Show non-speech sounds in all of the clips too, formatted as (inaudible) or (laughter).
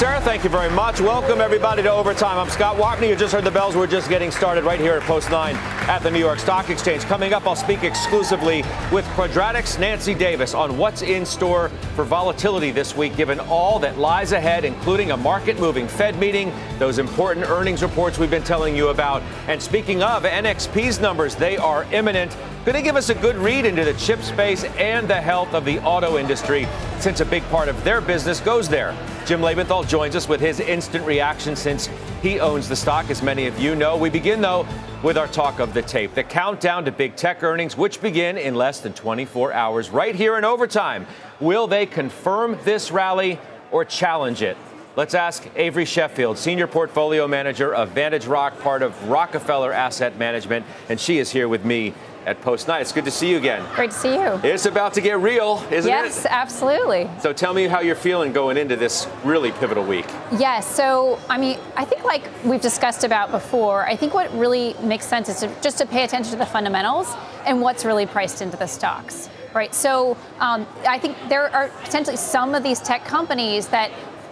Sarah, thank you very much. Welcome, everybody, to Overtime. I'm Scott Wapner. You just heard the bells. We're just getting started right here at Post 9 at the New York Stock Exchange. Coming up, I'll speak exclusively with Quadratic's Nancy Davis on what's in store for volatility this week, given all that lies ahead, including a market moving Fed meeting, those important earnings reports we've been telling you about. And speaking of NXP's numbers, they are imminent. Going to give us a good read into the chip space and the health of the auto industry, since a big part of their business goes there. Jim Lebenthal joins us with his instant reaction since he owns the stock, as many of you know. We begin, though, with our talk of the tape, the countdown to big tech earnings, which begin in less than 24 hours, right here in overtime. Will they confirm this rally or challenge it? Let's ask Avery Sheffield, Senior Portfolio Manager of Vantage Rock, part of Rockefeller Asset Management, and she is here with me at Post 9. It's good to see you again. Great to see you. It's about to get real, isn't yes, it? Yes, absolutely. So tell me how you're feeling going into this really pivotal week. Yes, so I mean, I think like we've discussed about before, I think what really makes sense is to, just to pay attention to the fundamentals and what's really priced into the stocks. Right, so um, I think there are potentially some of these tech companies that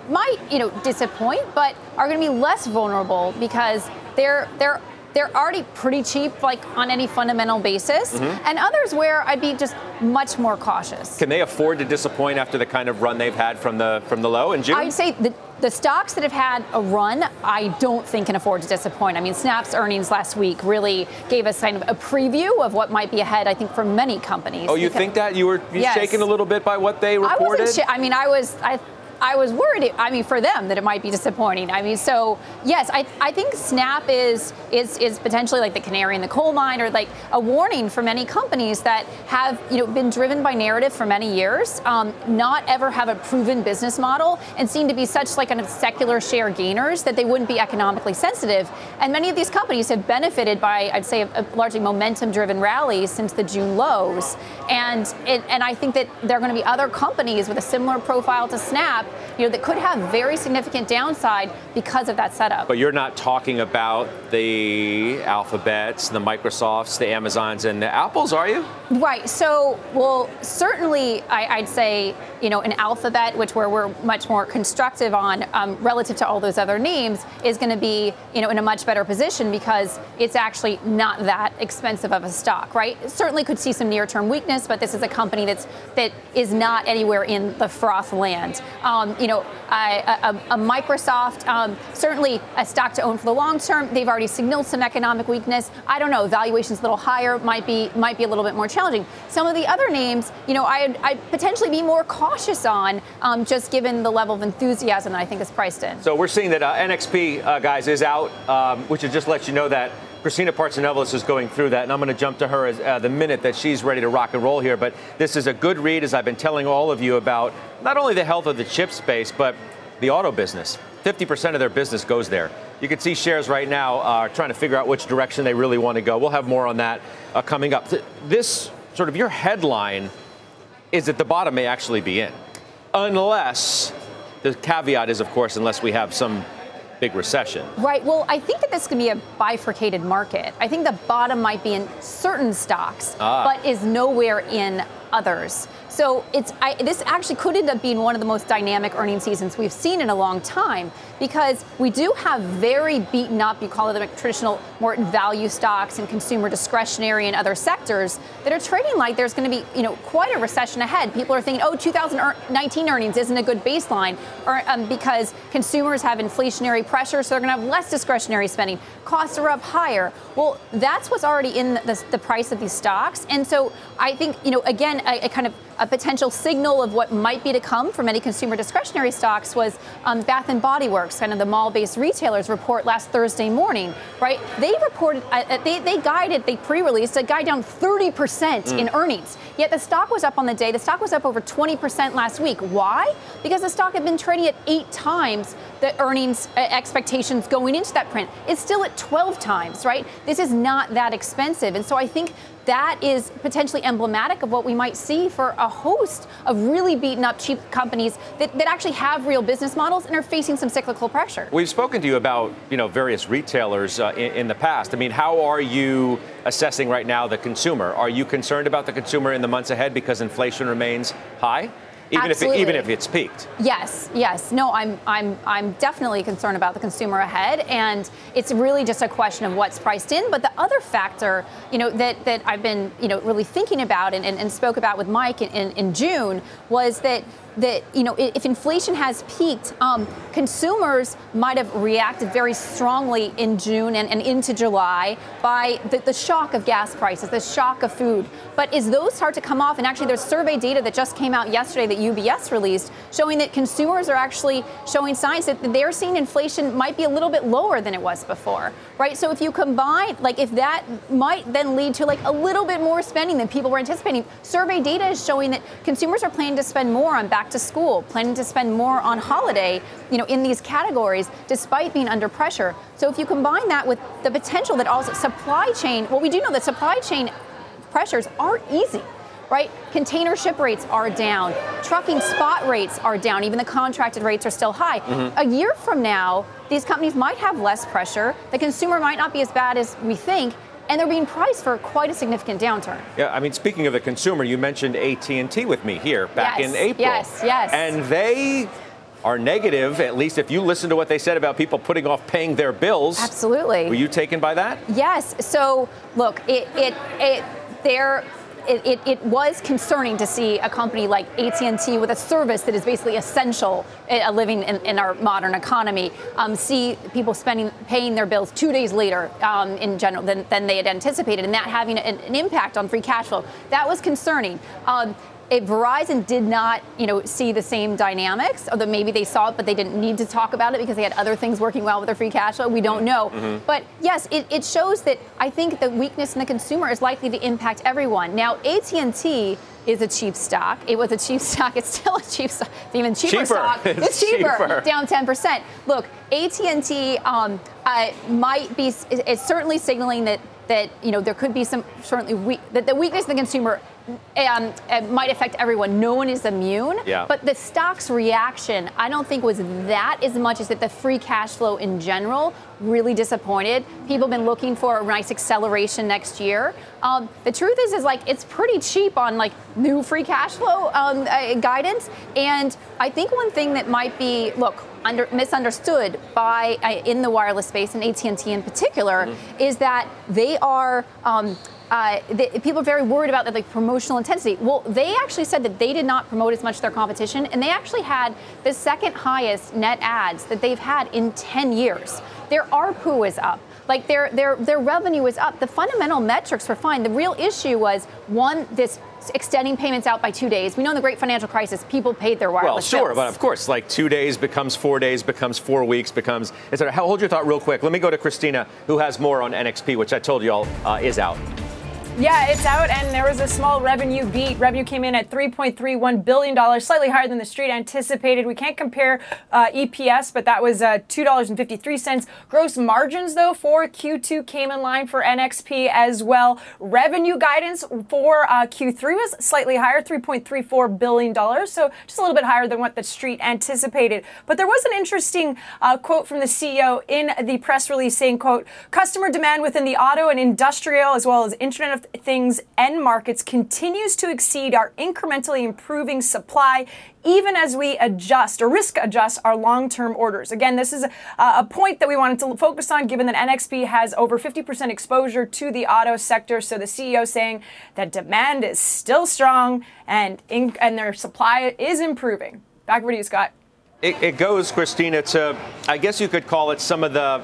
might, you know, disappoint, but are going to be less vulnerable because they're they're they're already pretty cheap, like on any fundamental basis, mm-hmm. and others where I'd be just much more cautious. Can they afford to disappoint after the kind of run they've had from the from the low in June? I'd say the, the stocks that have had a run, I don't think can afford to disappoint. I mean, Snap's earnings last week really gave us kind of a preview of what might be ahead. I think for many companies. Oh, you think that you were yes. shaken a little bit by what they reported? I wasn't. Sh- I mean, I was. I I was worried. I mean, for them that it might be disappointing. I mean, so yes, I, I think Snap is is is potentially like the canary in the coal mine, or like a warning for many companies that have you know been driven by narrative for many years, um, not ever have a proven business model, and seem to be such like kind of secular share gainers that they wouldn't be economically sensitive. And many of these companies have benefited by, I'd say, a, a largely momentum-driven rallies since the June lows. And it, and I think that there are going to be other companies with a similar profile to Snap you know, that could have very significant downside because of that setup. But you're not talking about the Alphabets, the Microsofts, the Amazons, and the Apples, are you? Right. So, well, certainly, I, would say, you know, an Alphabet, which where we're much more constructive on um, relative to all those other names, is going to be, you know, in a much better position because it's actually not that expensive of a stock, right? certainly could see some near-term weakness, but this is a company that's that is not anywhere in the froth land. Um, you know, a, Microsoft, um, certainly a stock to own for the long term. They've already signaled some economic weakness. I don't know, valuations a little higher might be might be a little bit more challenging. Some of the other names, you know, I'd, I'd potentially be more cautious on, um, just given the level of enthusiasm that I think is priced in. So we're seeing that uh, NXP, uh, guys, is out, um, which just let you know that Christina Partsinevelos is going through that, and I'm going to jump to her as, uh, the minute that she's ready to rock and roll here. But this is a good read, as I've been telling all of you about not only the health of the chip space, but the auto business. 50% of their business goes there. You can see shares right now are trying to figure out which direction they really want to go. We'll have more on that uh, coming up. This sort of your headline is that the bottom may actually be in, unless the caveat is, of course, unless we have some big recession. Right. Well, I think that this can be a bifurcated market. I think the bottom might be in certain stocks, ah. but is nowhere in others. So it's I, this actually could end up being one of the most dynamic earning seasons we've seen in a long time because we do have very beaten up, you call it the traditional more value stocks and consumer discretionary and other sectors that are trading like there's going to be you know quite a recession ahead. People are thinking, oh, 2019 earnings isn't a good baseline, or um, because consumers have inflationary pressure, so they're going to have less discretionary spending. Costs are up higher. Well, that's what's already in the, the, the price of these stocks, and so I think you know again a kind of a potential signal of what might be to come for many consumer discretionary stocks was um, Bath and Body Works, kind of the mall-based retailers report last Thursday morning, right? They reported, uh, uh they, they guided, they pre-released a guide down 30% mm. in earnings. Yet the stock was up on the day. The stock was up over 20% last week. Why? Because the stock had been trading at eight times the earnings uh, expectations going into that print. It's still at 12 times, right? This is not that expensive. And so I think that is potentially emblematic of what we might see for a host of really beaten up cheap companies that, that actually have real business models and are facing some cyclical pressure. We've spoken to you about you know various retailers uh, in, in the past. I mean, how are you assessing right now the consumer? Are you concerned about the consumer in the months ahead because inflation remains high? Even if even if it's peaked. Yes, yes. No, I'm I'm I'm definitely concerned about the consumer ahead, and it's really just a question of what's priced in. But the other factor, you know, that that I've been you know really thinking about and, and, and spoke about with Mike in, in, in June was that that you know if inflation has peaked, um, consumers might have reacted very strongly in June and, and into July by the, the, shock of gas prices, the shock of food. But as those start to come off, and actually there's survey data that just came out yesterday that UBS released showing that consumers are actually showing signs that they're seeing inflation might be a little bit lower than it was before, right? So if you combine, like if that might then lead to like a little bit more spending than people were anticipating, survey data is showing that consumers are planning to spend more on back to school, planning to spend more on holiday, you know, in these categories, despite being under pressure. So if you combine that with the potential that also supply chain, well, we do know that supply chain pressures are easy right? Container ship rates are down. Trucking spot rates are down. Even the contracted rates are still high. Mm-hmm. A year from now, these companies might have less pressure. The consumer might not be as bad as we think and they're being priced for quite a significant downturn. Yeah, I mean, speaking of the consumer, you mentioned AT&T with me here back yes, in April. Yes, yes. And they are negative, at least if you listen to what they said about people putting off paying their bills. Absolutely. Were you taken by that? Yes. So, look, it, it, it, they're it, it, it, was concerning to see a company like AT&T with a service that is basically essential uh, living in, in, our modern economy um, see people spending paying their bills two days later um, in general than, than, they had anticipated and that having an, an, impact on free cash flow. That was concerning. Um, if Verizon did not, you know, see the same dynamics, although maybe they saw it, but they didn't need to talk about it because they had other things working well with their free cash flow. We don't know. Mm-hmm. But yes, it, it shows that I think the weakness in the consumer is likely to impact everyone. Now, AT&T is a cheap stock. It was a cheap (laughs) stock. It's still a cheap stock. It's even cheaper, cheaper. stock. (laughs) It's, it's cheaper, cheaper, (laughs) down 10%. Look, AT&T um, uh, might be. It's certainly signaling that that you know there could be some certainly weak, that the weakness in the consumer um, it might affect everyone. No one is immune. Yeah. But the stock's reaction, I don't think was that as much as that the free cash flow in general really disappointed. People have been looking for a nice acceleration next year. Um, the truth is, is like it's pretty cheap on like new free cash flow um, uh, guidance. And I think one thing that might be look under, misunderstood by uh, in the wireless space and AT&T in particular mm-hmm. is that they are. Uh, the, people are very worried about the like promotional intensity. Well, they actually said that they did not promote as much their competition, and they actually had the second highest net adds that they've had in 10 years. Their ARPU is up. Like their their their revenue is up. The fundamental metrics were fine. The real issue was one this extending payments out by two days. We know in the great financial crisis, people paid their wireless Well, sure, bills. but of course, like two days becomes four days, becomes four weeks, becomes. Hold your thought real quick. Let me go to Christina, who has more on NXP, which I told you all uh, is out. Yeah, it's out, and there was a small revenue beat. Revenue came in at $3.31 billion, slightly higher than the street anticipated. We can't compare uh, EPS, but that was uh, $2.53. Gross margins, though, for Q2 came in line for NXP as well. Revenue guidance for uh, Q3 was slightly higher, $3.34 billion, so just a little bit higher than what the street anticipated. But there was an interesting uh, quote from the CEO in the press release saying, quote, customer demand within the auto and industrial as well as Internet of things end markets continues to exceed our incrementally improving supply even as we adjust or risk adjust our long term orders. Again, this is a, a, point that we wanted to focus on given that NXP has over 50% exposure to the auto sector. So the CEO saying that demand is still strong and, in, and their supply is improving. Back over to you, Scott. It, it goes, Christina, to, I guess you could call it some of the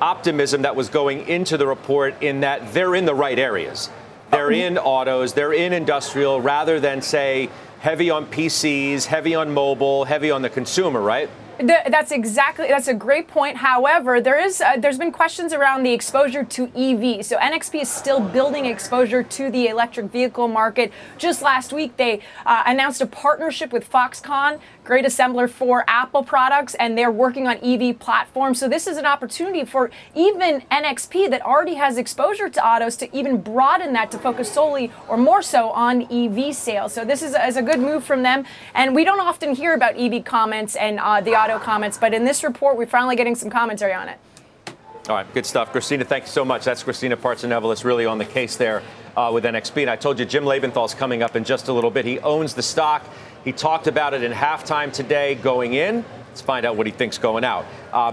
optimism that was going into the report in that they're in the right areas. they're in autos, they're in industrial, rather than say heavy on PCs, heavy on mobile, heavy on the consumer, right? That's exactly that's a great point. However, there is uh, there's been questions around the exposure to EV. So NXP is still building exposure to the electric vehicle market. Just last week, they uh, announced a partnership with Foxconn, great assembler for Apple products, and they're working on EV platforms. So this is an opportunity for even NXP that already has exposure to autos to even broaden that to focus solely or more so on EV sales. So this is, is a good move from them. And we don't often hear about EV comments and uh, the auto comments, but in this report, we're finally getting some commentary on it. All right, good stuff. Christina, thank you so much. That's Christina Partsinevelos really on the case there uh, with NXP. And I told you Jim Lebenthal's coming up in just a little bit. He owns the stock. He talked about it in halftime today going in. Let's find out what he thinks going out. Uh,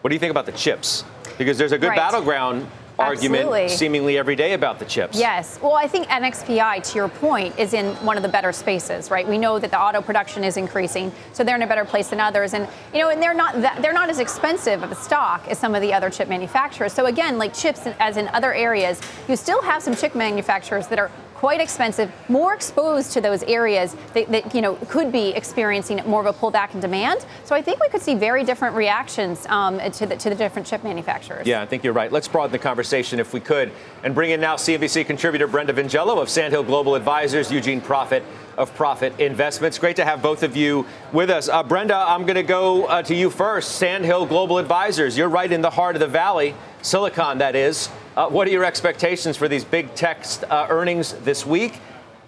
what do you think about the chips? Because there's a good right. battleground argument Absolutely. seemingly every day about the chips. Yes. Well, I think NXPI, to your point, is in one of the better spaces, right? We know that the auto production is increasing, so they're in a better place than others, and you know, and they're not that, they're not as expensive of a stock as some of the other chip manufacturers. So again, like chips, as in other areas, you still have some chip manufacturers that are quite expensive, more exposed to those areas that, that, you know could be experiencing more of a pullback in demand. So I think we could see very different reactions um, to, the, to the different chip manufacturers. Yeah, I think you're right. Let's broaden the conversation if we could, and bring in now CNBC contributor Brenda Vingiello of Sand Hill Global Advisors, Eugene Profit of Profit Investments. Great to have both of you with us. Uh, Brenda, I'm going to go uh, to you first. Sand Hill Global Advisors, you're right in the heart of the valley, Silicon, that is. Uh, what are your expectations for these big tech uh, earnings this week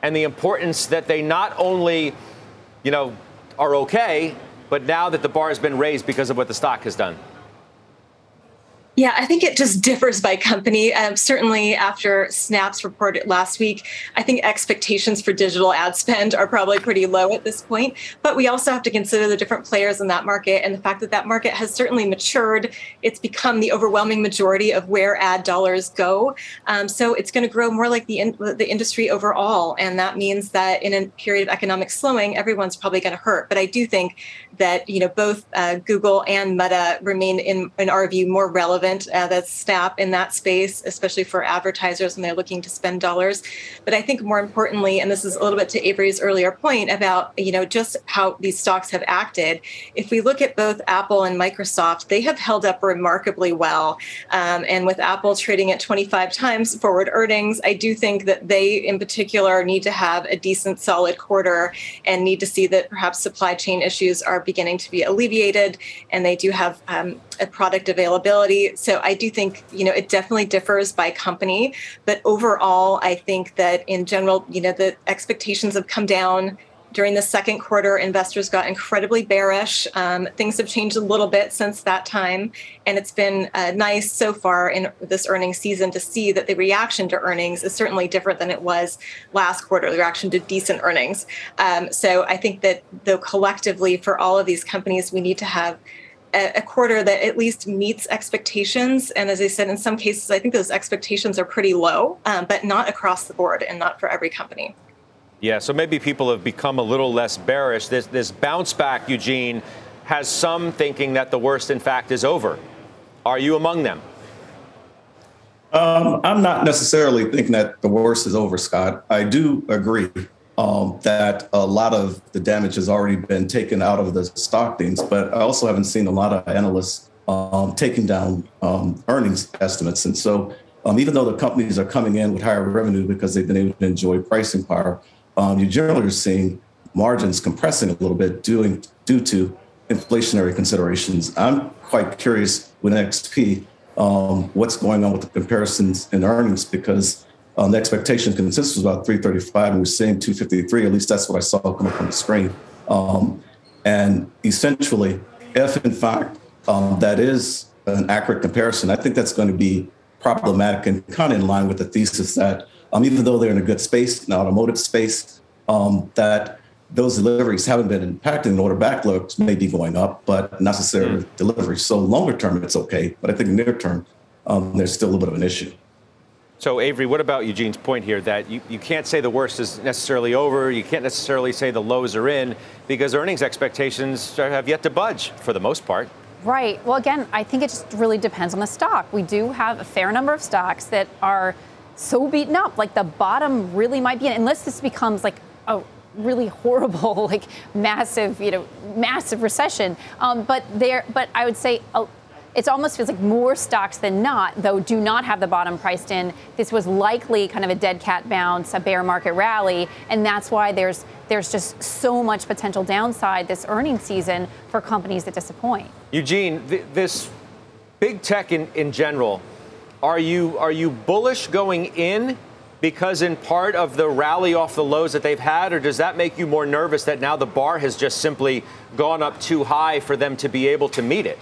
and the importance that they not only, you know, are okay, but now that the bar has been raised because of what the stock has done? Yeah, I think it just (laughs) differs by company. Um, certainly, after Snap's report last week, I think expectations for digital ad spend are probably pretty low at this point. But we also have to consider the different players in that market and the fact that that market has certainly matured. It's become the overwhelming majority of where ad dollars go. Um, so it's going to grow more like the in, the industry overall, and that means that in a period of economic slowing, everyone's probably going to hurt. But I do think that you know both uh, Google and Meta remain, in, in our view, more relevant relevant uh, that's Snap in that space, especially for advertisers when they're looking to spend dollars. But I think more importantly, and this is a little bit to Avery's earlier point about you know just how these stocks have acted. If we look at both Apple and Microsoft, they have held up remarkably well. Um, and with Apple trading at 25 times forward earnings, I do think that they in particular need to have a decent, solid quarter and need to see that perhaps supply chain issues are beginning to be alleviated, and they do have um, a product availability. So I do think, you know, it definitely differs by company. But overall, I think that in general, you know, the expectations have come down. During the second quarter, investors got incredibly bearish. Um, things have changed a little bit since that time. And it's been uh, nice so far in this earnings season to see that the reaction to earnings is certainly different than it was last quarter, the reaction to decent earnings. Um, so I think that, though collectively, for all of these companies, we need to have a, quarter that at least meets expectations. And as I said, in some cases, I think those expectations are pretty low, um, but not across the board and not for every company. Yeah, so maybe people have become a little less bearish. This, this bounce back, Eugene, has some thinking that the worst, in fact, is over. Are you among them? Um, I'm not necessarily thinking that the worst is over, Scott. I do agree um, that a lot of the damage has already been taken out of the stock things, but I also haven't seen a lot of analysts um, taking down um, earnings estimates. And so, um, even though the companies are coming in with higher revenue because they've been able to enjoy pricing power, um, you generally are seeing margins compressing a little bit due, due to inflationary considerations. I'm quite curious with NXP um, what's going on with the comparisons in earnings because um, the expectation consensus was about 335, and we're seeing 253. At least that's what I saw come up on the screen. Um, and essentially, if in fact um, that is an accurate comparison, I think that's going to be problematic and kind of in line with the thesis that um, even though they're in a good space, an automotive space, um, that those deliveries haven't been impacted and order backlogs may be going up, but not necessarily mm. delivery. So longer term, it's okay. But I think near term, um, there's still a little bit of an issue. So, Avery, what about Eugene's point here that you, you can't say the worst is necessarily over, you can't necessarily say the lows are in, because earnings expectations have yet to budge for the most part. Right. Well, again, I think it just really depends on the stock. We do have a fair number of stocks that are so beaten up. Like the bottom really might be, in, unless this becomes like a really horrible, (laughs) like massive, you know, massive recession. Um, but there, but I would say. Uh, it almost feels like more stocks than not, though, do not have the bottom priced in. This was likely kind of a dead cat bounce, a bear market rally, and that's why there's there's just so much potential downside this earnings season for companies that disappoint. Eugene, th- this big tech in, in general, are you are you bullish going in because in part of the rally off the lows that they've had, or does that make you more nervous that now the bar has just simply gone up too high for them to be able to meet it?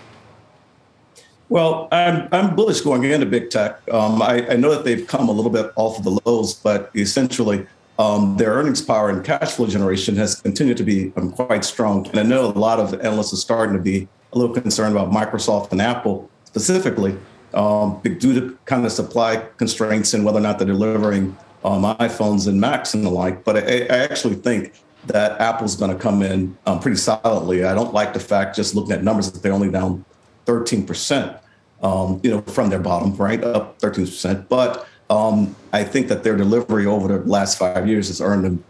Well, I'm, I'm bullish going into big tech. Um, I, I, know that they've come a little bit off of the lows, but essentially um, their earnings power and cash flow generation has continued to be um, quite strong. And I know a lot of analysts are starting to be a little concerned about Microsoft and Apple specifically um, due to kind of supply constraints and whether or not they're delivering um, iPhones and Macs and the like. But I, I actually think that Apple's going to come in um, pretty solidly. I don't like the fact, just looking at numbers, that they're only down 13%, um, you know, from their bottom, right, up 13%. But um, I think that their delivery over the last five years has earned them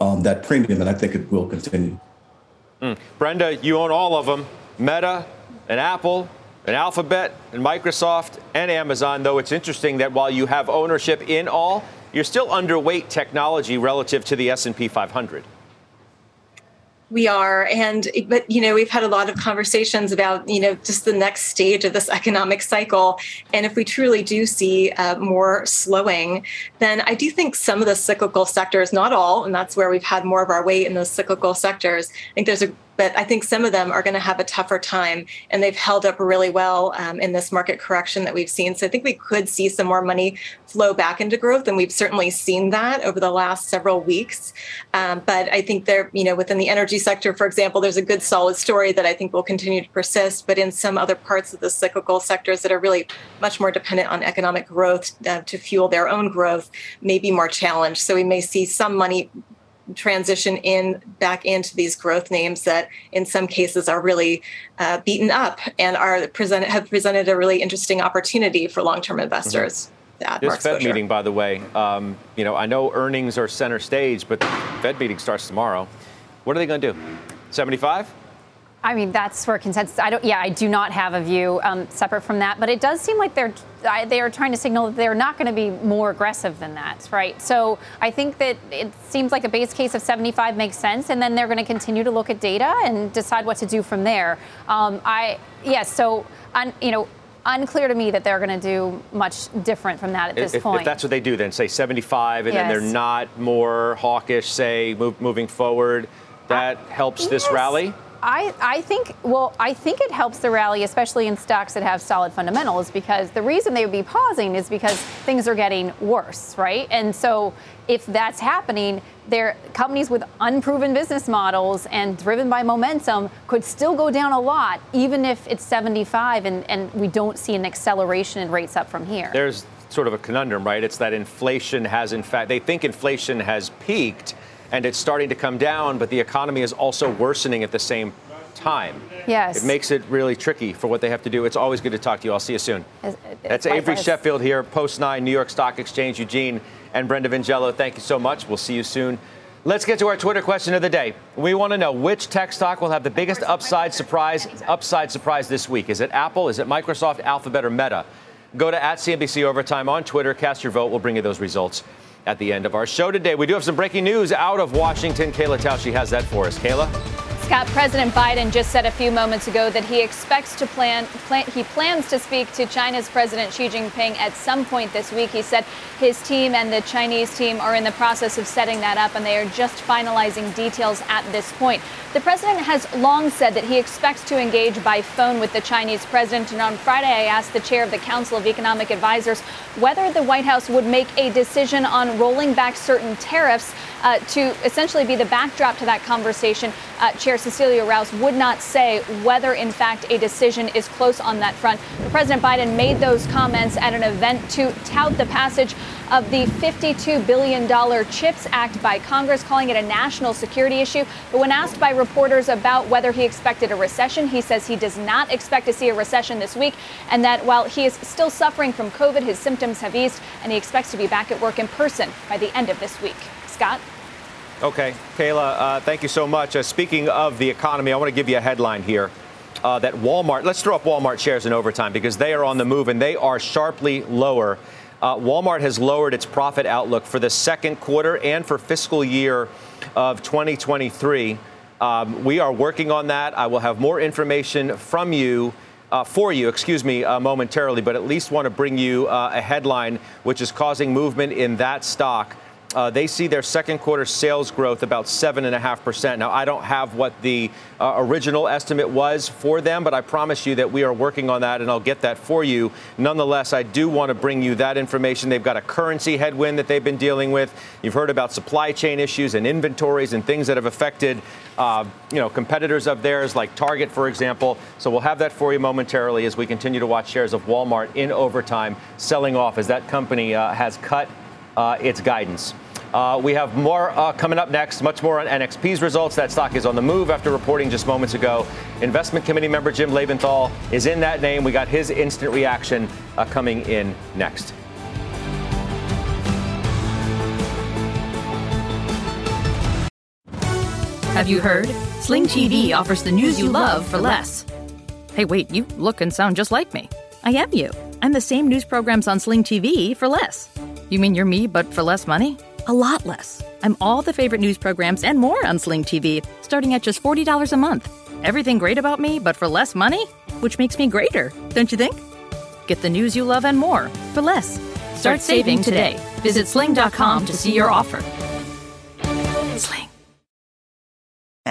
um, that premium, and I think it will continue. Mm. Brenda, you own all of them Meta and Apple and Alphabet and Microsoft and Amazon, though it's interesting that while you have ownership in all, you're still underweight technology relative to the S&P 500 we are. And but you know we've had a lot of conversations about you know just the next stage of this economic cycle. And if we truly do see uh, more slowing then i do think some of the cyclical sectors not all and that's where we've had more of our weight in those cyclical sectors i think there's a but I think some of them are going to have a tougher time, and they've held up really well um, in this market correction that we've seen. So I think we could see some more money flow back into growth, and we've certainly seen that over the last several weeks. Um, but I think there, you know, within the energy sector, for example, there's a good solid story that I think will continue to persist. But in some other parts of the cyclical sectors that are really much more dependent on economic growth uh, to fuel their own growth, may be more challenged. So we may see some money transition in back into these growth names that in some cases are really uh, beaten up and are present have presented a really interesting opportunity for long-term investors. Mm-hmm. This Fed meeting, by the way, um, you know, I know earnings are center stage, but the Fed meeting starts tomorrow. What are they going to do? 75? I mean, that's where consensus. I don't. Yeah, I do not have a view um, separate from that, but it does seem like they're they are trying to signal that they're not going to be more aggressive than that, right? So I think that it seems like a base case of 75 makes sense, and then they're going to continue to look at data and decide what to do from there. Um, I yes, yeah, so un, you know unclear to me that they're going to do much different from that at this if, point. If that's what they do, then say 75, and yes. then they're not more hawkish, say move, moving forward, that uh, helps this yes. rally. I, I think well I think it helps the rally, especially in stocks that have solid fundamentals, because the reason they would be pausing is because things are getting worse, right? And so if that's happening, their companies with unproven business models and driven by momentum could still go down a lot, even if it's 75 and, and we don't see an acceleration in rates up from here. There's sort of a conundrum, right? It's that inflation has in fact they think inflation has peaked and it's starting to come down, but the economy is also worsening at the same time. Yes. It makes it really tricky for what they have to do. It's always good to talk to you. I'll see you soon. It's, it's That's Avery Sheffield here, Post 9, New York Stock Exchange, Eugene, and Brenda Vingiello. Thank you so much. We'll see you soon. Let's get to our Twitter question of the day. We want to know which tech stock will have the biggest upside surprise upside surprise this week. Is it Apple? Is it Microsoft, Alphabet, or Meta? Go to at CNBC Overtime on Twitter. Cast your vote. We'll bring you those results at the end of our show today. We do have some breaking news out of Washington. Kayla Tausche has that for us. Kayla? Scott, President Biden just said a few moments ago that he expects to plan, plan, he plans to speak to China's President Xi Jinping at some point this week. He said his team and the Chinese team are in the process of setting that up and they are just finalizing details at this point. The president has long said that he expects to engage by phone with the Chinese president. And on Friday, I asked the chair of the Council of Economic Advisors whether the White House would make a decision on rolling back certain tariffs uh, to essentially be the backdrop to that conversation. Uh, chair Cecilia Rouse would not say whether, in fact, a decision is close on that front. President Biden made those comments at an event to tout the passage of the $52 billion CHIPS Act by Congress, calling it a national security issue. But when asked by reporters about whether he expected a recession, he says he does not expect to see a recession this week, and that while he is still suffering from COVID, his symptoms have eased, and he expects to be back at work in person by the end of this week. Scott? Okay, Kayla, uh, thank you so much. Uh, speaking of the economy, I want to give you a headline here. Uh, that Walmart, let's throw up Walmart shares in overtime because they are on the move and they are sharply lower. Uh, Walmart has lowered its profit outlook for the second quarter and for fiscal year of 2023. Um, we are working on that. I will have more information from you. Uh, for you, excuse me, uh, momentarily, but at least want to bring you uh, a headline which is causing movement in that stock. Uh, they see their second quarter sales growth about 7.5%. Now, I don't have what the uh, original estimate was for them, but I promise you that we are working on that and I'll get that for you. Nonetheless, I do want to bring you that information. They've got a currency headwind that they've been dealing with. You've heard about supply chain issues and inventories and things that have affected, uh, you know, competitors of theirs like Target, for example. So we'll have that for you momentarily as we continue to watch shares of Walmart in overtime selling off as that company uh, has cut its guidance. Uh, we have more uh, coming up next, much more on NXP's results. That stock is on the move after reporting just moments ago. Investment committee member Jim Lebenthal is in that name. We got his instant reaction uh, coming in next. Have you heard? Sling TV offers the news you love for less. Hey, wait, you look and sound just like me. I am you. I'm the same news programs on Sling TV for less. You mean you're me, but for less money? A lot less. I'm all the favorite news programs and more on Sling TV, starting at just $40 a month. Everything great about me, but for less money? Which makes me greater, don't you think? Get the news you love and more for less. Start saving today. Visit sling.com to see your offer.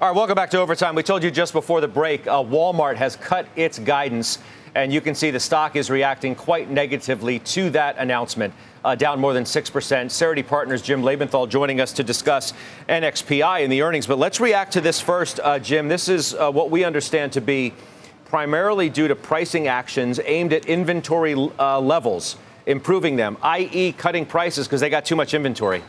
All right, welcome back to Overtime. We told you just before the break, uh, Walmart has cut its guidance, and you can see the stock is reacting quite negatively to that announcement, uh, down more than 6%. Cerity Partners' Jim Lebenthal joining us to discuss NXPI and the earnings. But let's react to this first, uh, Jim. This is uh, what we understand to be primarily due to pricing actions aimed at inventory uh, levels, improving them, i.e., cutting prices because they got too much inventory.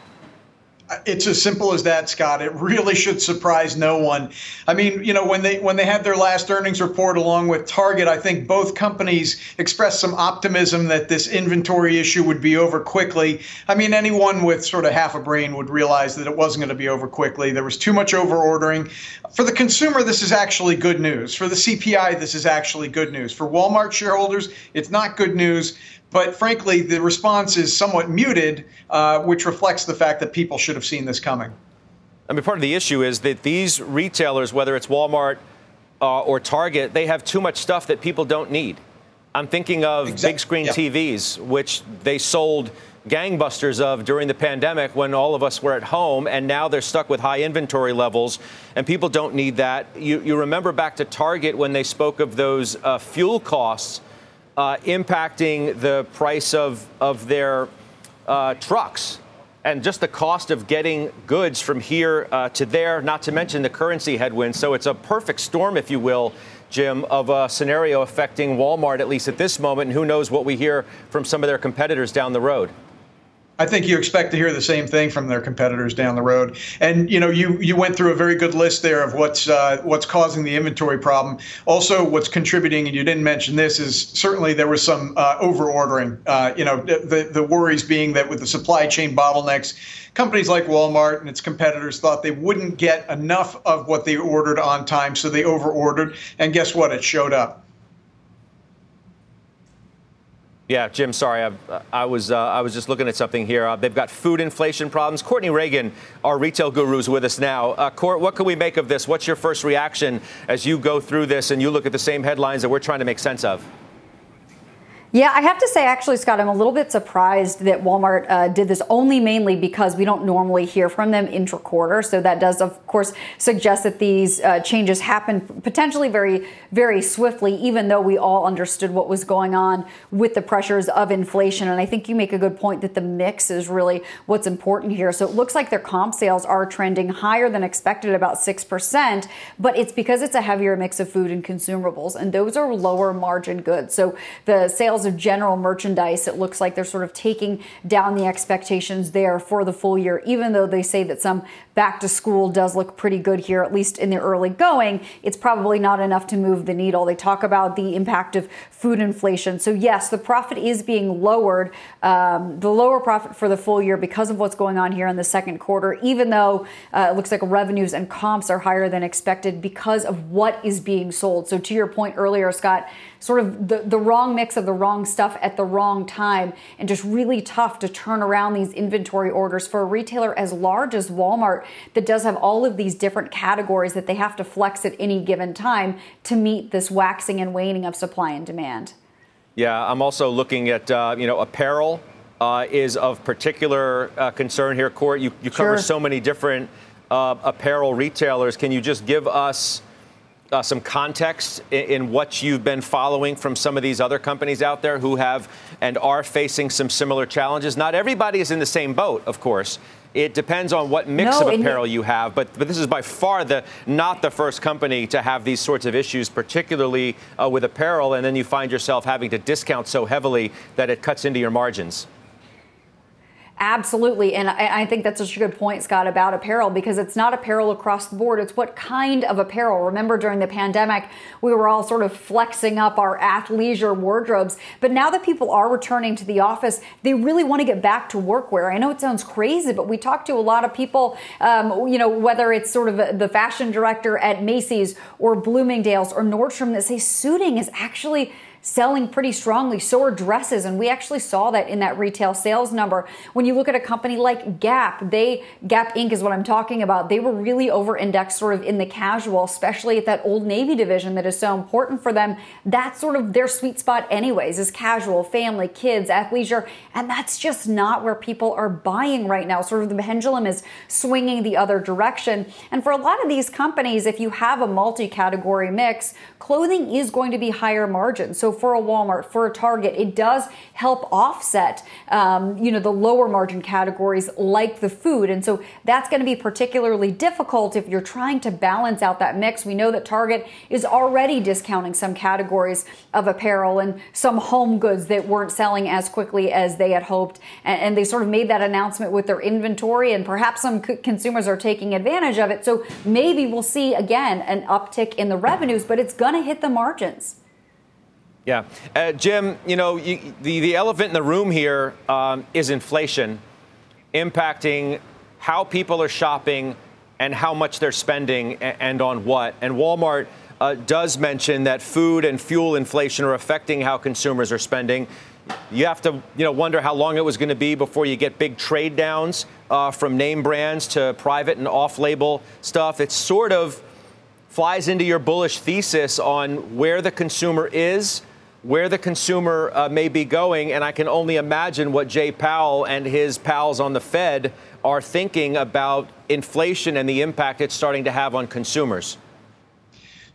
It's as simple as that, Scott. It really should surprise no one. I mean, you know, when they when they had their last earnings report along with Target, I think both companies expressed some optimism that this inventory issue would be over quickly. I mean, anyone with sort of half a brain would realize that it wasn't going to be over quickly. There was too much over ordering. For the consumer, this is actually good news. For the CPI, this is actually good news. For Walmart shareholders, it's not good news. But frankly, the response is somewhat muted, uh, which reflects the fact that people should have seen this coming. I mean, part of the issue is that these retailers, whether it's Walmart uh, or Target, they have too much stuff that people don't need. I'm thinking of exactly. big screen TVs, which they sold gangbusters of during the pandemic when all of us were at home, and now they're stuck with high inventory levels, and people don't need that. You, you remember back to Target when they spoke of those uh, fuel costs uh, impacting the price of, of their uh, trucks and just the cost of getting goods from here uh, to there, not to mention the currency headwinds. So it's a perfect storm, if you will, Jim, of a scenario affecting Walmart, at least at this moment. And who knows what we hear from some of their competitors down the road. I think you expect to hear the same thing from their competitors down the road. And you know, you you went through a very good list there of what's uh, what's causing the inventory problem. Also, what's contributing, and you didn't mention this, is certainly there was some uh, over ordering. Uh, you know, the the worries being that with the supply chain bottlenecks, companies like Walmart and its competitors thought they wouldn't get enough of what they ordered on time, so they overordered. And guess what? It showed up. Yeah, Jim. Sorry, I, I was uh, I was just looking at something here. Uh, they've got food inflation problems. Courtney Reagan, our retail guru, is with us now. Uh, Court, what can we make of this? What's your first reaction as you go through this and you look at the same headlines that we're trying to make sense of? Yeah, I have to say, actually, Scott, I'm a little bit surprised that Walmart uh, did this only mainly because we don't normally hear from them intra-quarter. So that does, of course, suggest that these uh, changes happen potentially very, very swiftly, even though we all understood what was going on with the pressures of inflation. And I think you make a good point that the mix is really what's important here. So it looks like their comp sales are trending higher than expected, about 6%, but it's because it's a heavier mix of food and consumables, and those are lower margin goods. So the sales sales of general merchandise, it looks like they're sort of taking down the expectations there for the full year, even though they say that some back to school does look pretty good here, at least in the early going. It's probably not enough to move the needle. They talk about the impact of food inflation. So, yes, the profit is being lowered, um, the lower profit for the full year because of what's going on here in the second quarter, even though uh, it looks like revenues and comps are higher than expected because of what is being sold. So, to your point earlier, Scott, sort of the, the wrong mix of the wrong stuff at the wrong time and just really tough to turn around these inventory orders for a retailer as large as Walmart that does have all of these different categories that they have to flex at any given time to meet this waxing and waning of supply and demand. Yeah, I'm also looking at, uh, you know, apparel uh, is of particular uh, concern here, Court. You, you cover sure. so many different uh, apparel retailers. Can you just give us uh, some context in, in, what you've been following from some of these other companies out there who have and are facing some similar challenges. Not everybody is in the same boat, of course. It depends on what mix no, of apparel you have, but, but this is by far the not the first company to have these sorts of issues, particularly uh, with apparel, and then you find yourself having to discount so heavily that it cuts into your margins. Absolutely. And I, I, think that's such a good point, Scott, about apparel because it's not apparel across the board. It's what kind of apparel. Remember, during the pandemic, we were all sort of flexing up our athleisure wardrobes. But now that people are returning to the office, they really want to get back to workwear. I know it sounds crazy, but we talk to a lot of people, um, you know, whether it's sort of the fashion director at Macy's or Bloomingdale's or Nordstrom that say suiting is actually selling pretty strongly. So are dresses. And we actually saw that in that retail sales number. When you look at a company like Gap, they, Gap Inc. is what I'm talking about. They were really over indexed sort of in the casual, especially at that Old Navy division that is so important for them. That's sort of their sweet spot, anyways, is casual, family, kids, athleisure. And that's just not where people are buying right now. Sort of the pendulum is swinging the other direction. And for a lot of these companies, if you have a multi category mix, clothing is going to be higher margin. So for a Walmart, for a Target, it does help offset, um, you know, the lower margin categories like the food. And so that's going to be particularly difficult if you're trying to balance out that mix. We know that Target is already discounting some categories of apparel and some home goods that weren't selling as quickly as they had hoped. And, they sort of made that announcement with their inventory, and perhaps some consumers are taking advantage of it. So maybe we'll see again an uptick in the revenues, but it's going to hit the margins. Yeah. Uh, Jim, you know, you, the, the elephant in the room here um, is inflation impacting how people are shopping and how much they're spending and, and on what. And Walmart uh, does mention that food and fuel inflation are affecting how consumers are spending. You have to, you know, wonder how long it was going to be before you get big trade downs uh, from name brands to private and off-label stuff. It sort of flies into your bullish thesis on where the consumer is where the consumer uh, may be going. And I can only imagine what Jay Powell and his pals on the Fed are thinking about inflation and the impact it's starting to have on consumers.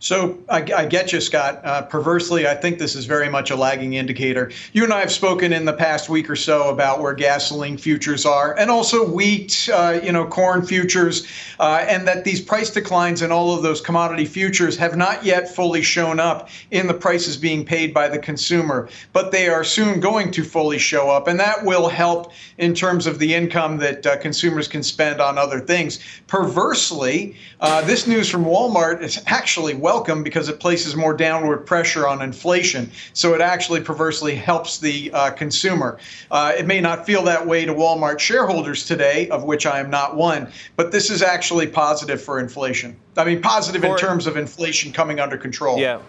So I, I, get you, Scott. Uh, perversely, I think this is very much a lagging indicator. You and I have spoken in the past week or so about where gasoline futures are, and also wheat, uh, you know, corn futures, uh, and that these price declines in all of those commodity futures have not yet fully shown up in the prices being paid by the consumer, but they are soon going to fully show up, and that will help in terms of the income that uh, consumers can spend on other things. Perversely, uh, this news from Walmart is actually well welcome because it places more downward pressure on inflation. So it actually perversely helps the uh, consumer. Uh, it may not feel that way to Walmart shareholders today, of which I am not one, but this is actually positive for inflation. I mean, positive in terms of inflation coming under control. Yeah.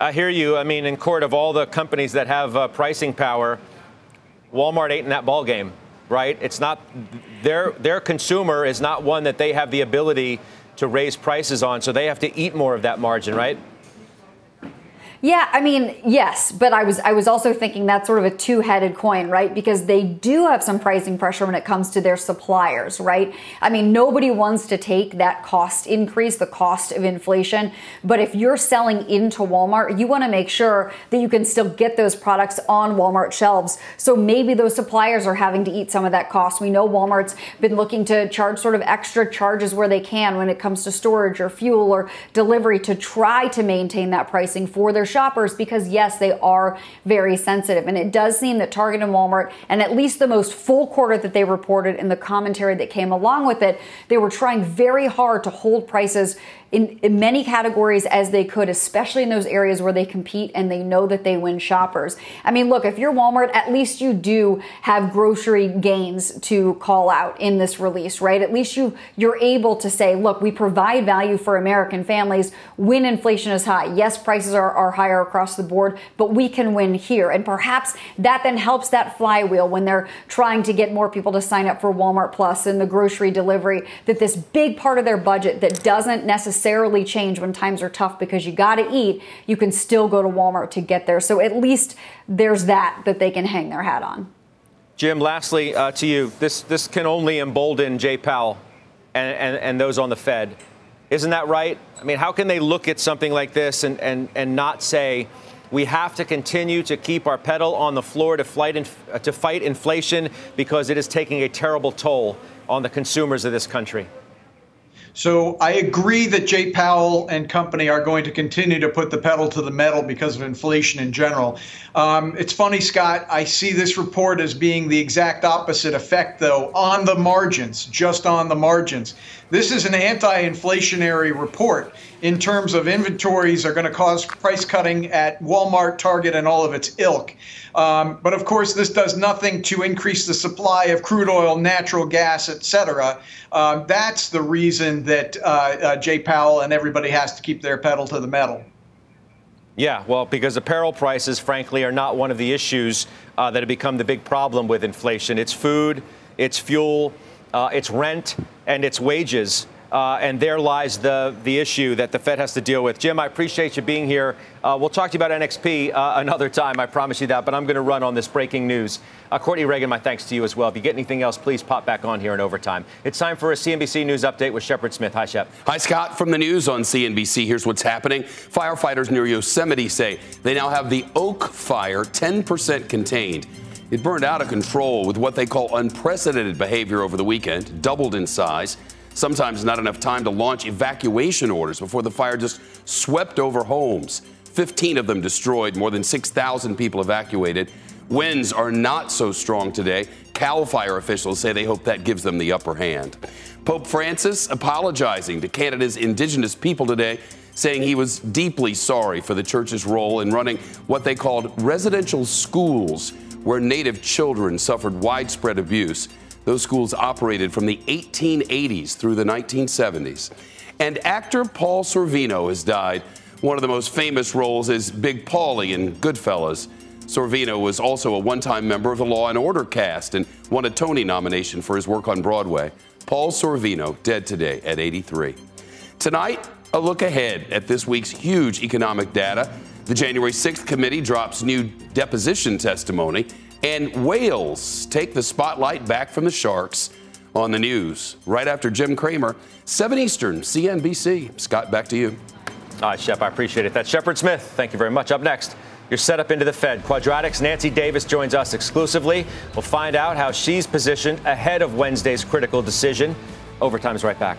I hear you. I mean, in court of all the companies that have uh, pricing power, Walmart ain't in that ball game, right? It's not their their consumer is not one that they have the ability to raise prices on, so they have to eat more of that margin, right? Yeah, I mean, yes, but I was I was also thinking that's sort of a two-headed coin, right? Because they do have some pricing pressure when it comes to their suppliers, right? I mean, nobody wants to take that cost increase, the cost of inflation, but if you're selling into Walmart, you want to make sure that you can still get those products on Walmart shelves. So maybe those suppliers are having to eat some of that cost. We know Walmart's been looking to charge sort of extra charges where they can when it comes to storage or fuel or delivery to try to maintain that pricing for their shoppers because, yes, they are very sensitive. And it does seem that Target and Walmart, and at least the most full quarter that they reported in the commentary that came along with it, they were trying very hard to hold prices in, in, many categories as they could, especially in those areas where they compete and they know that they win shoppers. I mean, look, if you're Walmart, at least you do have grocery gains to call out in this release, right? At least you you're able to say, look, we provide value for American families when inflation is high. Yes, prices are, are higher across the board, but we can win here. And perhaps that then helps that flywheel when they're trying to get more people to sign up for Walmart Plus and the grocery delivery, that this big part of their budget that doesn't necessarily necessarily change when times are tough because you got to eat, you can still go to Walmart to get there. So at least there's that that they can hang their hat on. Jim, lastly uh, to you, this this can only embolden Jay Powell and, and, and those on the Fed. Isn't that right? I mean, how can they look at something like this and, and, and not say, we have to continue to keep our pedal on the floor to inf- to fight inflation because it is taking a terrible toll on the consumers of this country? So I agree that Jay Powell and company are going to continue to put the pedal to the metal because of inflation in general. Um, it's funny, Scott. I see this report as being the exact opposite effect, though, on the margins, just on the margins. This is an anti inflationary report in terms of inventories are going to cause price cutting at Walmart, Target, and all of its ilk. Um, but of course, this does nothing to increase the supply of crude oil, natural gas, et cetera. Um, that's the reason that uh, uh, Jay Powell and everybody has to keep their pedal to the metal. Yeah, well, because apparel prices, frankly, are not one of the issues uh, that have become the big problem with inflation. It's food, it's fuel, uh, it's rent, and it's wages. Uh, and there lies the, the issue that the Fed has to deal with. Jim, I appreciate you being here. Uh, we'll talk to you about NXP uh, another time, I promise you that, but I'm going to run on this breaking news. Uh, Courtney Reagan, my thanks to you as well. If you get anything else, please pop back on here in overtime. It's time for a CNBC News update with Shepard Smith. Hi, Shep. Hi, Scott. From the news on CNBC, here's what's happening. Firefighters near Yosemite say they now have the Oak Fire 10% contained. It burned out of control with what they call unprecedented behavior over the weekend, doubled in size. Sometimes not enough time to launch evacuation orders before the fire just swept over homes. 15 of them destroyed, more than 6,000 people evacuated. Winds are not so strong today. Cal Fire officials say they hope that gives them the upper hand. Pope Francis apologizing to Canada's Indigenous people today, saying he was deeply sorry for the church's role in running what they called residential schools, where Native children suffered widespread abuse. Those schools operated from the 1880s through the 1970s. And actor Paul Sorvino has died. One of the most famous roles is Big Paulie in Goodfellas. Sorvino was also a one time member of the Law and Order cast and won a Tony nomination for his work on Broadway. Paul Sorvino, dead today at 83. Tonight, a look ahead at this week's huge economic data. The January 6th committee drops new deposition testimony and whales take the spotlight back from the sharks on the news. Right after Jim Cramer, 7 Eastern, CNBC. Scott, back to you. All right, Shep, I appreciate it. That's Shepard Smith. Thank you very much. Up next, your setup into the Fed. Quadratic's Nancy Davis joins us exclusively. We'll find out how she's positioned ahead of Wednesday's critical decision. Overtime's right back.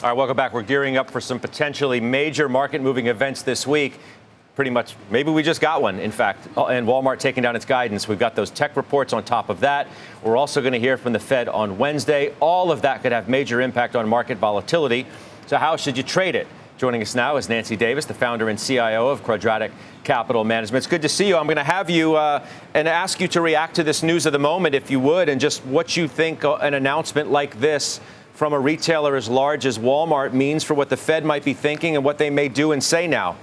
All right, welcome back. We're gearing up for some potentially major market moving events this week. Pretty much, maybe we just got one, in fact, and Walmart taking down its guidance. We've got those tech reports on top of that. We're also going to hear from the Fed on Wednesday. All of that could have major impact on market volatility. So, how should you trade it? Joining us now is Nancy Davis, the founder and CIO of Quadratic Capital Management. It's good to see you. I'm going to have you uh, and ask you to react to this news of the moment, if you would, and just what you think an announcement like this from a retailer as large as Walmart means for what the Fed might be thinking and what they may do and say now?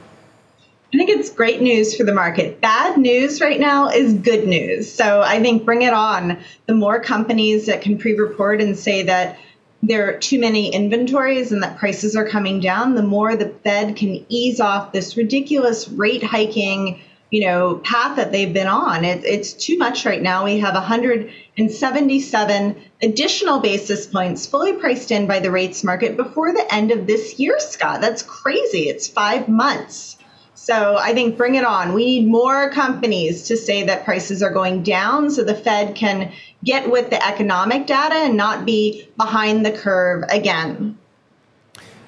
I think it's great news for the market. Bad news right now is good news. So I think bring it on. The more companies that can pre report and say that there are too many inventories and that prices are coming down, the more the Fed can ease off this ridiculous rate hiking you know path that they've been on. It, it's too much right now. We have 177 additional basis points fully priced in by the rates market before the end of this year, Scott. That's crazy. It's five months. So I think bring it on. We need more companies to say that prices are going down so the Fed can get with the economic data and not be behind the curve again.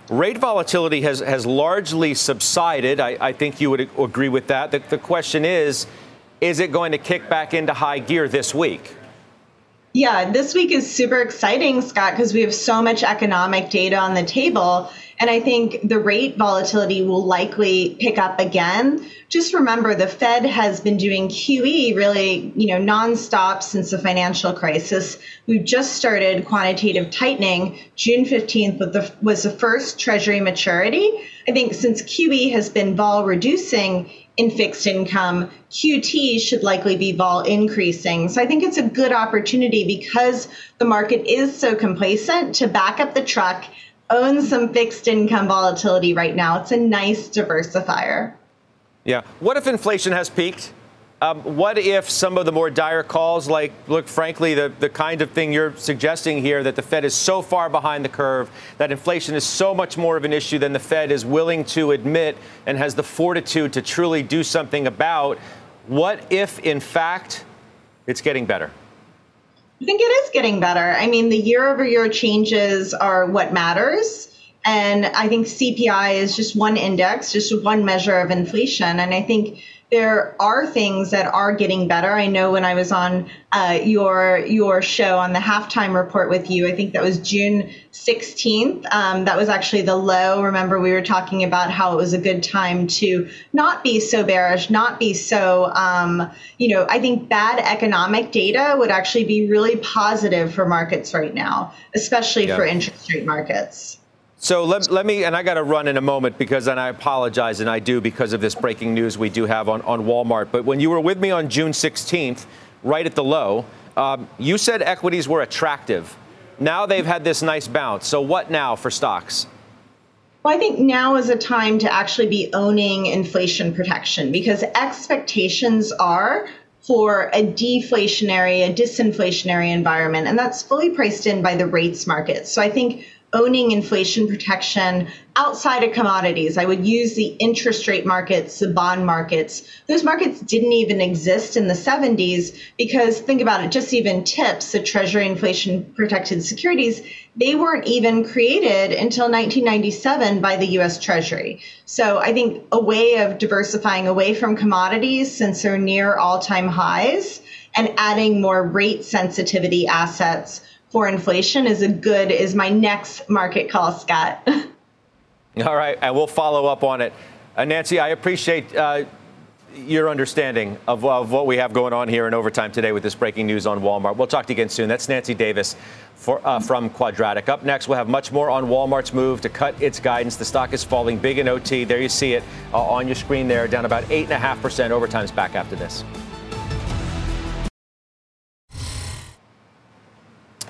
Rate volatility has, has largely subsided. I, I think you would agree with that. The, the question is is it going to kick back into high gear this week? Yeah, this week is super exciting, Scott, because we have so much economic data on the table. And I think the rate volatility will likely pick up again. Just remember the Fed has been doing QE really, you know, nonstop since the financial crisis. We've just started quantitative tightening. June 15th was the, was the first treasury maturity. I think since QE has been vol reducing in fixed income, QT should likely be vol increasing. So I think it's a good opportunity because the market is so complacent to back up the truck own some fixed income volatility right now. It's a nice diversifier. Yeah. What if inflation has peaked? Um, what if some of the more dire calls, like, look, frankly, the, the kind of thing you're suggesting here, that the Fed is so far behind the curve, that inflation is so much more of an issue than the Fed is willing to admit and has the fortitude to truly do something about? What if, in fact, it's getting better? I think it is getting better. I mean, the year over year changes are what matters. And I think CPI is just one index, just one measure of inflation. And I think there are things that are getting better. I know when I was on uh, your your show on the halftime report with you, I think that was June 16th. Um, that was actually the low. Remember, we were talking about how it was a good time to not be so bearish, not be so. Um, you know, I think bad economic data would actually be really positive for markets right now, especially yeah. for interest rate markets. So let, let me, and I got to run in a moment because, and I apologize, and I do because of this breaking news we do have on, on Walmart. But when you were with me on June 16th, right at the low, um, you said equities were attractive. Now they've had this nice bounce. So what now for stocks? Well, I think now is a time to actually be owning inflation protection because expectations are for a deflationary, a disinflationary environment, and that's fully priced in by the rates market. So I think owning inflation protection outside of commodities. I would use the interest rate markets, the bond markets. Those markets didn't even exist in the 70s because think about it, just even TIPS, the Treasury inflation protected securities, they weren't even created until 1997 by the US Treasury. So I think a way of diversifying away from commodities since they're near all time highs and adding more rate sensitivity assets for inflation is a good is my next market call, Scott. (laughs) All right, and we'll follow up on it. Uh, Nancy, I appreciate uh, your understanding of, of, what we have going on here in overtime today with this breaking news on Walmart. We'll talk to you again soon. That's Nancy Davis for, uh, from Quadratic. Up next, we'll have much more on Walmart's move to cut its guidance. The stock is falling big in OT. There you see it uh, on your screen there, down about 8.5%. Overtime's back after this.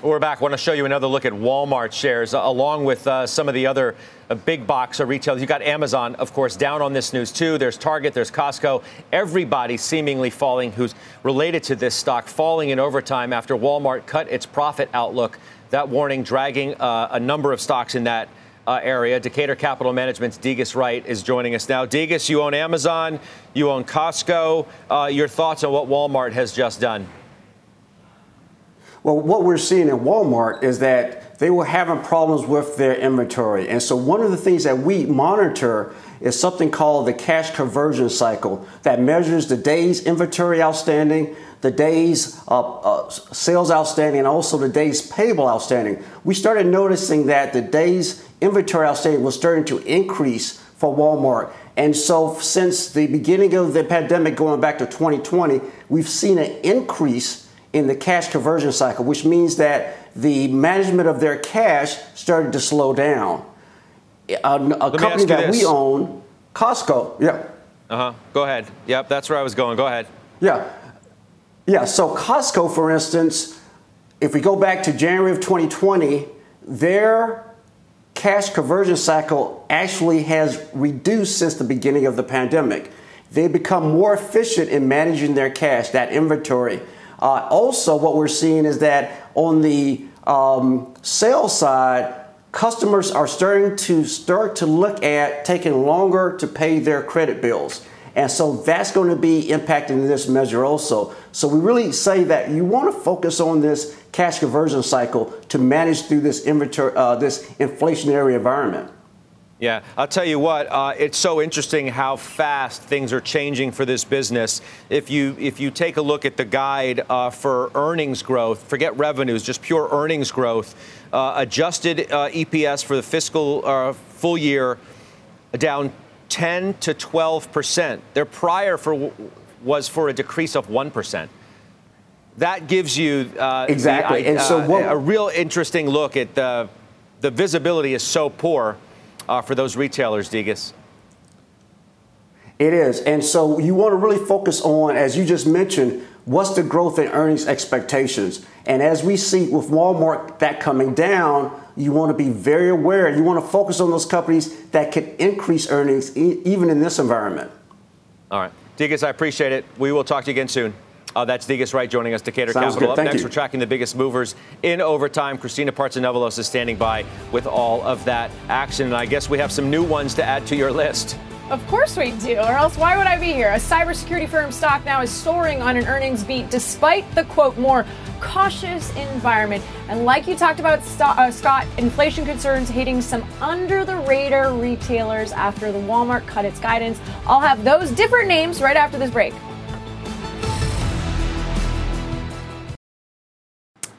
We're back. I want to show you another look at Walmart shares, uh, along with uh, some of the other uh, big box retailers. You've got Amazon, of course, down on this news too. There's Target, there's Costco. Everybody seemingly falling who's related to this stock, falling in overtime after Walmart cut its profit outlook. That warning dragging uh, a number of stocks in that uh, area. Decatur Capital Management's Degas Wright is joining us now. Degas, you own Amazon, you own Costco. Uh, your thoughts on what Walmart has just done? Well, what we're seeing in Walmart is that they were having problems with their inventory. And so, one of the things that we monitor is something called the cash conversion cycle that measures the days inventory outstanding, the days uh, uh, sales outstanding, and also the days payable outstanding. We started noticing that the days inventory outstanding was starting to increase for Walmart. And so, since the beginning of the pandemic, going back to 2020, we've seen an increase in the cash conversion cycle, which means that the management of their cash started to slow down. A, a company that this. we own, Costco, yeah. Uh huh. Go ahead. Yep, that's where I was going. Go ahead. Yeah. Yeah, so Costco, for instance, if we go back to January of 2020, their cash conversion cycle actually has reduced since the beginning of the pandemic. They've become more efficient in managing their cash, that inventory. Uh, also, what we're seeing is that on the um, sales side, customers are starting to start to look at taking longer to pay their credit bills. And so that's going to be impacting this measure also. So we really say that you want to focus on this cash conversion cycle to manage through this inventory, uh, this inflationary environment. Yeah, I'll tell you what. Uh, it's so interesting how fast things are changing for this business. If you if you take a look at the guide uh, for earnings growth, forget revenues, just pure earnings growth, uh, adjusted uh, EPS for the fiscal uh, full year down 10 to 12 percent. Their prior for was for a decrease of one percent. That gives you uh, exactly, the, and so what, a real interesting look at the the visibility is so poor uh, for those retailers, Degas. It is. And so you want to really focus on, as you just mentioned, what's the growth in earnings expectations. And as we see with Walmart that coming down, you want to be very aware. You want to focus on those companies that can increase earnings e- even in this environment. All right. Degas, I appreciate it. We will talk to you again soon. Uh, that's Degas Wright joining us, Decatur Sounds Capital. Up next, you. we're tracking the biggest movers in overtime. Christina Partsinevelos is standing by with all of that action. And I guess we have some new ones to add to your list. Of course we do, or else why would I be here? A cybersecurity firm stock now is soaring on an earnings beat despite the quote more cautious environment. And like you talked about, uh, Scott, inflation concerns hitting some under the radar retailers after the Walmart cut its guidance. I'll have those different names right after this break.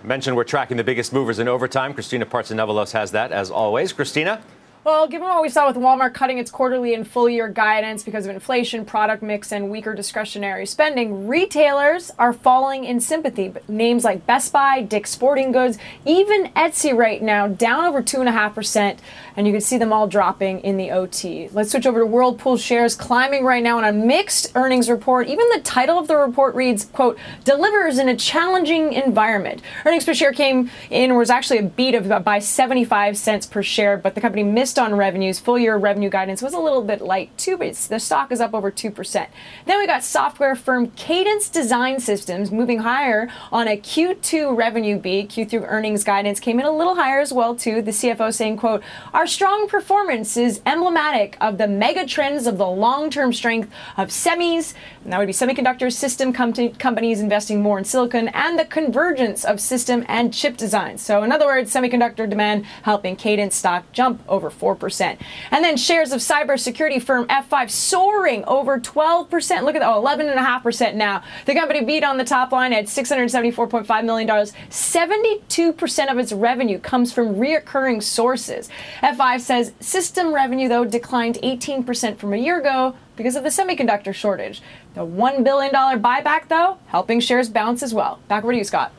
Mentioned we're tracking the biggest movers in overtime. Christina Partsinevelos has that, as always. Christina? Well, given what we saw with Walmart cutting its quarterly and full year guidance because of inflation, product mix, and weaker discretionary spending, retailers are falling in sympathy. Names like Best Buy, Dick's Sporting Goods, even Etsy right now, down over 2.5%, and you can see them all dropping in the OT. Let's switch over to Whirlpool shares climbing right now on a mixed earnings report. Even the title of the report reads, quote, delivers in a challenging environment. Earnings per share came in, was actually a beat of by 75 cents per share, but the company missed on revenues. Full year revenue guidance was a little bit light too, but the stock is up over 2%. Then we got software firm Cadence Design Systems moving higher on a Q2 revenue beat. Q3 earnings guidance came in a little higher as well too. The CFO saying, quote, our strong performance is emblematic of the mega trends of the long-term strength of semis, and that would be semiconductor system com- companies investing more in silicon and the convergence of system and chip design. So in other words, semiconductor demand helping Cadence stock jump over 4%. And then shares of cybersecurity firm F5 soaring over 12%. Look at that, oh, 11.5% now. The company beat on the top line at $674.5 million. 72% of its revenue comes from reoccurring sources. F5 says system revenue, though, declined 18% from a year ago because of the semiconductor shortage. The $1 billion buyback, though, helping shares bounce as well. Back over to you, Scott.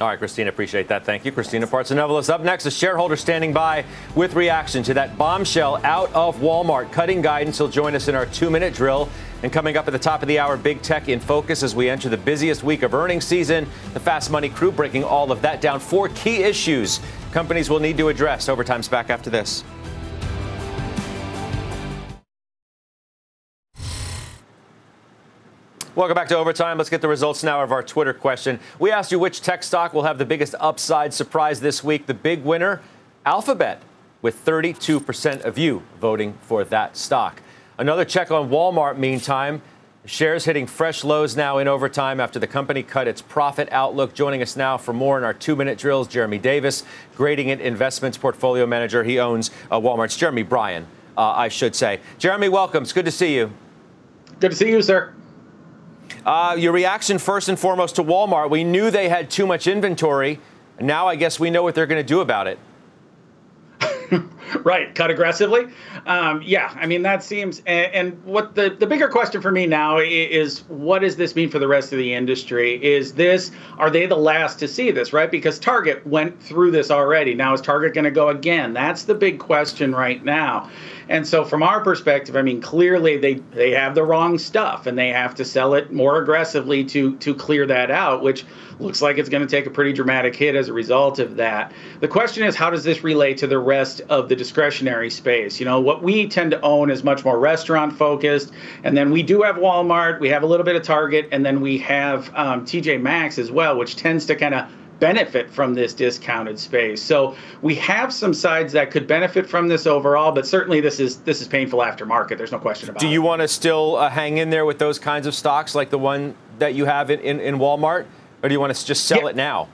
All right, Christina, appreciate that. Thank you. Christina Partsinevelos up next. A shareholder standing by with reaction to that bombshell out of Walmart. Cutting guidance. He'll join us in our two minute drill. And coming up at the top of the hour, big tech in focus as we enter the busiest week of earnings season. The Fast Money crew breaking all of that down. Four key issues companies will need to address. Overtime's back after this. Welcome back to Overtime. Let's get the results now of our Twitter question. We asked you which tech stock will have the biggest upside surprise this week. The big winner, Alphabet, with 32% of you voting for that stock. Another check on Walmart, meantime. Shares hitting fresh lows now in overtime after the company cut its profit outlook. Joining us now for more in our two minute drills, Jeremy Davis, Gradient Investments Portfolio Manager. He owns uh, Walmart's Jeremy Bryan, uh, I should say. Jeremy, welcome. It's good to see you. Good to see you, sir. Uh, your reaction, first and foremost, to Walmart. We knew they had too much inventory. Now I guess we know what they're going to do about it. (laughs) right, cut aggressively. Um, yeah, I mean that seems. And, and, what the the bigger question for me now is, what does this mean for the rest of the industry? Is this are they the last to see this? Right, because Target went through this already. Now is Target going to go again? That's the big question right now. And so, from our perspective, I mean, clearly they they have the wrong stuff, and they have to sell it more aggressively to to clear that out, which looks like it's going to take a pretty dramatic hit as a result of that. The question is, how does this relate to the rest of the discretionary space? You know, what we tend to own is much more restaurant focused, and then we do have Walmart, we have a little bit of Target, and then we have um, TJ Maxx as well, which tends to kind of benefit from this discounted space. So we have some sides that could benefit from this overall, but certainly this is this is painful aftermarket. There's no question about it. Do you it. want to still uh, hang in there with those kinds of stocks like the one that you have in, in, in Walmart, or do you want to just sell yeah. it now?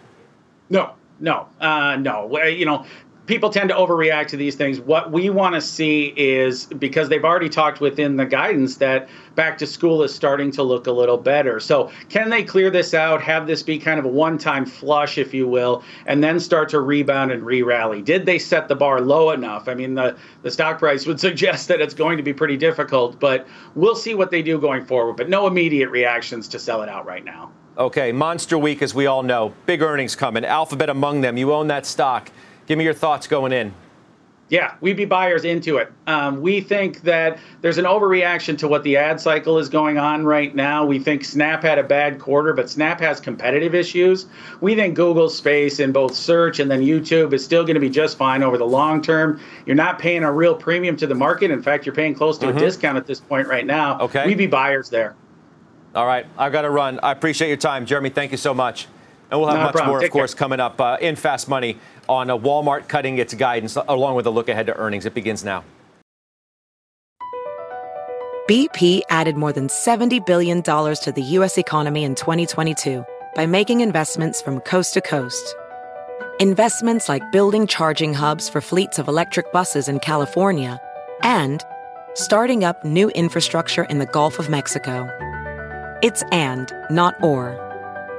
No, no, uh, no. You know, people tend to overreact to these things. What we want to see is because they've already talked within the guidance that back to school is starting to look a little better. So, can they clear this out, have this be kind of a one time flush, if you will, and then start to rebound and re rally? Did they set the bar low enough? I mean, the, the stock price (laughs) would suggest that it's going to be pretty difficult, but we'll see what they do going forward. But no immediate reactions to sell it out right now. Okay, Monster Week, as we all know, big earnings coming. Alphabet among them. You own that stock. Give me your thoughts going in. Yeah, we'd be buyers into it. Um, we think that there's an overreaction to what the ad cycle is going on right now. We think Snap had a bad quarter, but Snap has competitive issues. We think Google's space in both search and then YouTube is still going to be just fine over the long term. You're not paying a real premium to the market. In fact, you're paying close to mm-hmm. a discount at this point right now. Okay. We'd be buyers there. All right. I've got to run. I appreciate your time. Jeremy, thank you so much. And we'll have no much problem. more, Take of course, care. coming up uh, in Fast Money on a Walmart cutting its guidance, along with a look ahead to earnings. It begins now. BP added more than $70 billion to the U.S. economy in 2022 by making investments from coast to coast. Investments like building charging hubs for fleets of electric buses in California and starting up new infrastructure in the Gulf of Mexico. It's and, not or.